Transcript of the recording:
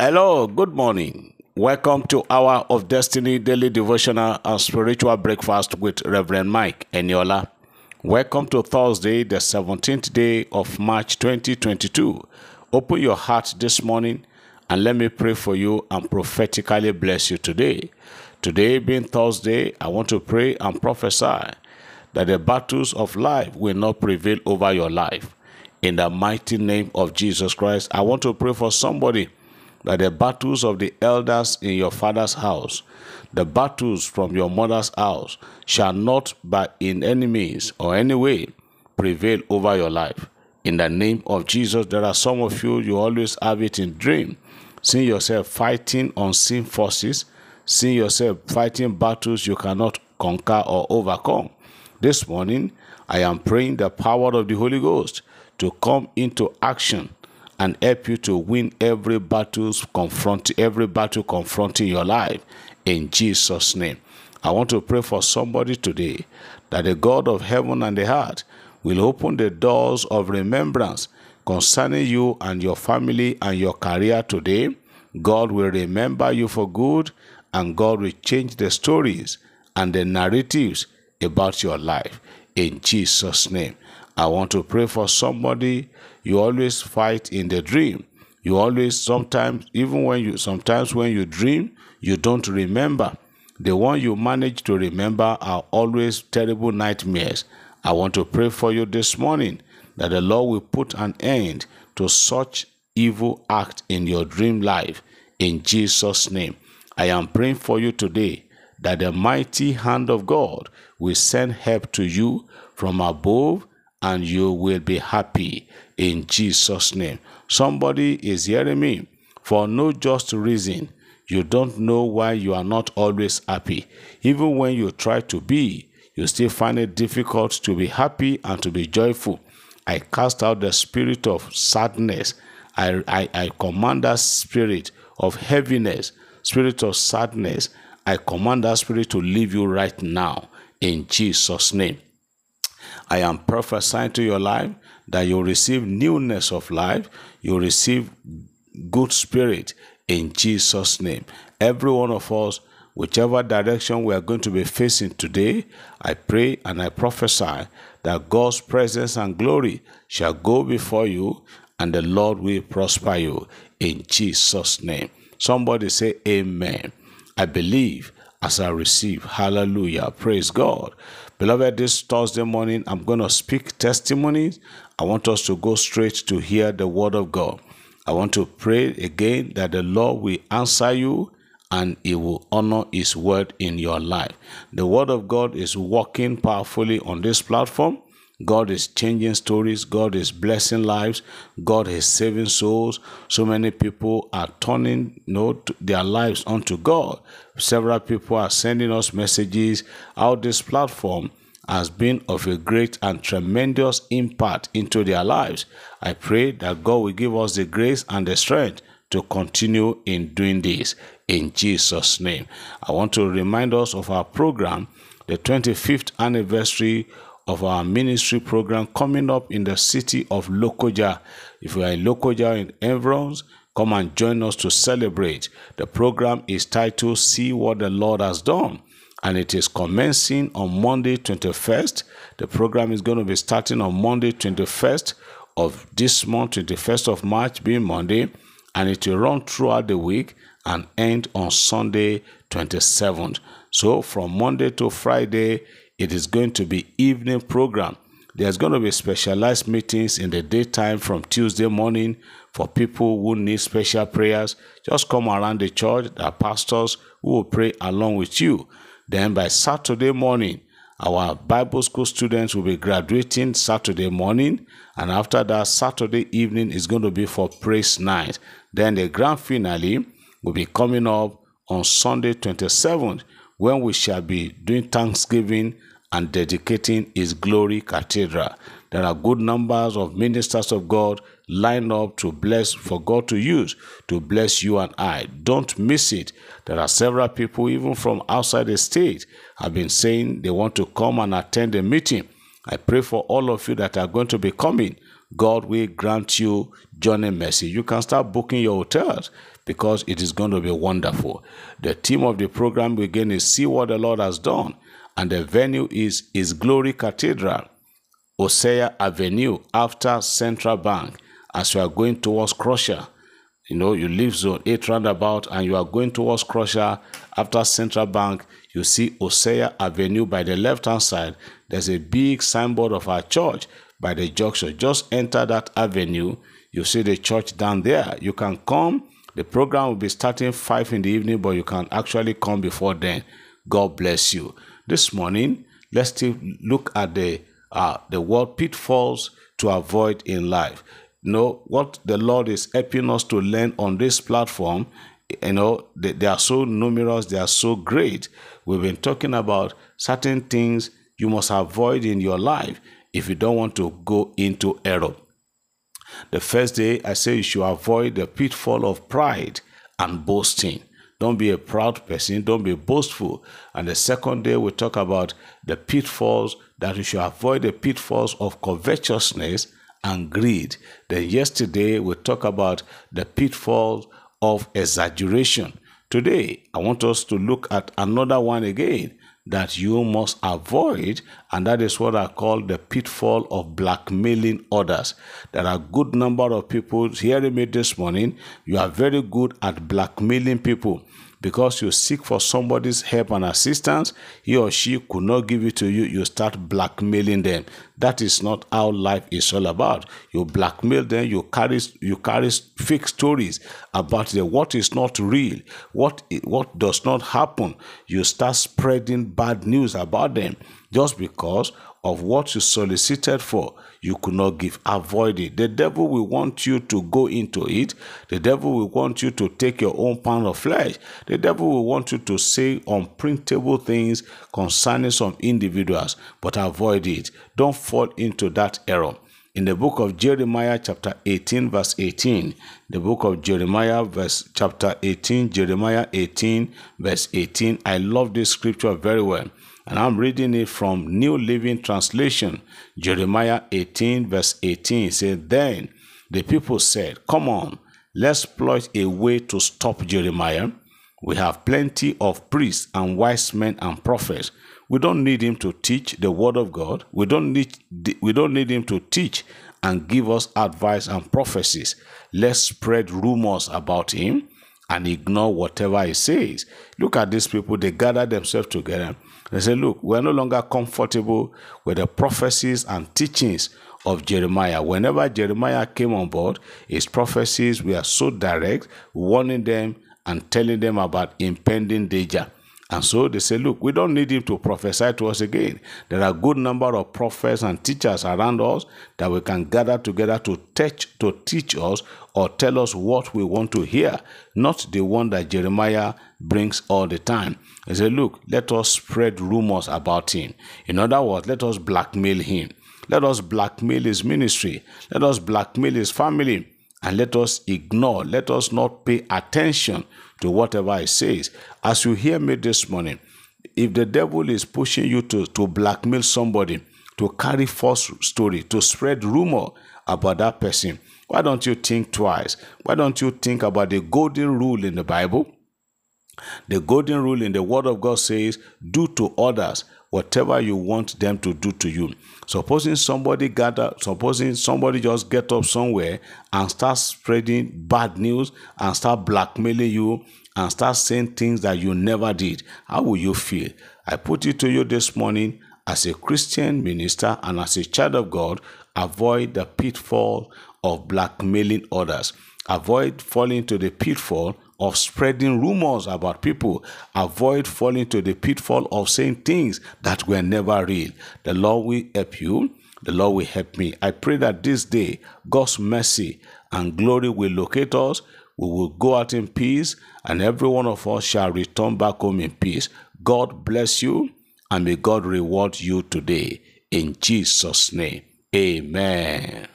Hello, good morning. Welcome to Hour of Destiny Daily Devotional and Spiritual Breakfast with Reverend Mike Eniola. Welcome to Thursday, the 17th day of March 2022. Open your heart this morning and let me pray for you and prophetically bless you today. Today, being Thursday, I want to pray and prophesy that the battles of life will not prevail over your life. In the mighty name of Jesus Christ, I want to pray for somebody that the battles of the elders in your father's house, the battles from your mother's house, shall not by in any means or any way prevail over your life. In the name of Jesus, there are some of you, you always have it in dream, seeing yourself fighting unseen forces, seeing yourself fighting battles you cannot conquer or overcome. This morning, I am praying the power of the Holy Ghost to come into action and help you to win every battle confronting every battle confronting your life in Jesus name. I want to pray for somebody today that the God of heaven and the earth will open the doors of remembrance concerning you and your family and your career today. God will remember you for good and God will change the stories and the narratives about your life in Jesus name. I want to pray for somebody. You always fight in the dream. You always, sometimes, even when you, sometimes when you dream, you don't remember. The one you manage to remember are always terrible nightmares. I want to pray for you this morning that the Lord will put an end to such evil act in your dream life in Jesus' name. I am praying for you today that the mighty hand of God will send help to you from above and you will be happy in Jesus' name. Somebody is hearing me for no just reason. You don't know why you are not always happy. Even when you try to be, you still find it difficult to be happy and to be joyful. I cast out the spirit of sadness. I, I, I command that spirit of heaviness, spirit of sadness. I command that spirit to leave you right now in Jesus' name. I am prophesying to your life that you receive newness of life, you receive good spirit in Jesus' name. Every one of us, whichever direction we are going to be facing today, I pray and I prophesy that God's presence and glory shall go before you and the Lord will prosper you in Jesus' name. Somebody say, Amen. I believe as I receive. Hallelujah. Praise God. Beloved, this Thursday morning, I'm going to speak testimonies. I want us to go straight to hear the word of God. I want to pray again that the Lord will answer you and he will honor his word in your life. The word of God is working powerfully on this platform. God is changing stories. God is blessing lives. God is saving souls. So many people are turning you know, their lives unto God. Several people are sending us messages how this platform has been of a great and tremendous impact into their lives. I pray that God will give us the grace and the strength to continue in doing this in Jesus' name. I want to remind us of our program, the 25th anniversary of our ministry program coming up in the city of Lokoja. If you are in Lokoja in environs, come and join us to celebrate. The program is titled See What the Lord Has Done and it is commencing on Monday 21st. The program is going to be starting on Monday 21st of this month, 21st of March being Monday, and it will run throughout the week and end on Sunday 27th. So from Monday to Friday, it is going to be evening program. There's going to be specialized meetings in the daytime from Tuesday morning for people who need special prayers. Just come around the church. Are pastors who will pray along with you. Then by Saturday morning, our Bible school students will be graduating Saturday morning, and after that, Saturday evening is going to be for praise night. Then the grand finale will be coming up on Sunday 27th when we shall be doing Thanksgiving and dedicating His Glory Cathedral. There are good numbers of ministers of God lined up to bless, for God to use to bless you and I. Don't miss it. There are several people, even from outside the state, have been saying they want to come and attend the meeting. I pray for all of you that are going to be coming. God will grant you journey mercy. You can start booking your hotels because it is going to be wonderful. The theme of the program again is See What the Lord Has Done, and the venue is His Glory Cathedral, Osea Avenue, after Central Bank, as you are going towards Croatia. You know, you leave zone 8 roundabout and you are going towards Croatia after Central Bank. You see Osea Avenue by the left hand side. There's a big signboard of our church by the junction. Just enter that avenue. You see the church down there. You can come the program will be starting 5 in the evening, but you can actually come before then. God bless you. This morning, let's still look at the uh, the word pitfalls to avoid in life. You know what the Lord is helping us to learn on this platform. You know they, they are so numerous, they are so great. We've been talking about certain things you must avoid in your life if you don't want to go into error. The first day, I say you should avoid the pitfall of pride and boasting. Don't be a proud person, don't be boastful. And the second day, we talk about the pitfalls that you should avoid the pitfalls of covetousness and greed. Then, yesterday, we talk about the pitfalls of exaggeration. Today, I want us to look at another one again that you must avoid, and that is what I call the pitfall of blackmailing others. There are a good number of people hearing me this morning. You are very good at blackmailing people because you seek for somebody's help and assistance, he or she could not give it to you, you start blackmailing them. That is not how life is all about. You blackmail them, you carry you carry fake stories about the what is not real, what what does not happen. You start spreading bad news about them just because of what you solicited for you could not give. Avoid it. The devil will want you to go into it. The devil will want you to take your own pound of flesh. The devil will want you to say unprintable things concerning some individuals, but avoid it. Don't fall into that error in the book of Jeremiah chapter 18 verse 18 the book of Jeremiah verse chapter 18 Jeremiah 18 verse 18 I love this scripture very well and I'm reading it from New Living Translation. Jeremiah 18, verse 18 It says, Then the people said, Come on, let's plot a way to stop Jeremiah. We have plenty of priests and wise men and prophets. We don't need him to teach the word of God. We don't need we don't need him to teach and give us advice and prophecies. Let's spread rumors about him and ignore whatever he says. Look at these people, they gather themselves together they say, Look, we're no longer comfortable with the prophecies and teachings of Jeremiah. Whenever Jeremiah came on board, his prophecies were so direct, warning them and telling them about impending danger. And so they say, look, we don't need him to prophesy to us again. There are a good number of prophets and teachers around us that we can gather together to teach to teach us or tell us what we want to hear, not the one that Jeremiah brings all the time. He said, look, let us spread rumors about him. In other words, let us blackmail him. Let us blackmail his ministry. Let us blackmail his family. And let us ignore, let us not pay attention to whatever he says. As you hear me this morning, if the devil is pushing you to, to blackmail somebody, to carry false story, to spread rumor about that person, why don't you think twice? Why don't you think about the golden rule in the Bible? The golden rule in the Word of God says, Do to others whatever you want them to do to you. Supposing somebody gather, supposing somebody just get up somewhere and start spreading bad news and start blackmailing you and start saying things that you never did, how will you feel? I put it to you this morning as a Christian minister and as a child of God, avoid the pitfall of blackmailing others. Avoid falling into the pitfall of spreading rumors about people. Avoid falling to the pitfall of saying things that were never real. The Lord will help you. The Lord will help me. I pray that this day, God's mercy and glory will locate us. We will go out in peace, and every one of us shall return back home in peace. God bless you, and may God reward you today. In Jesus' name, amen.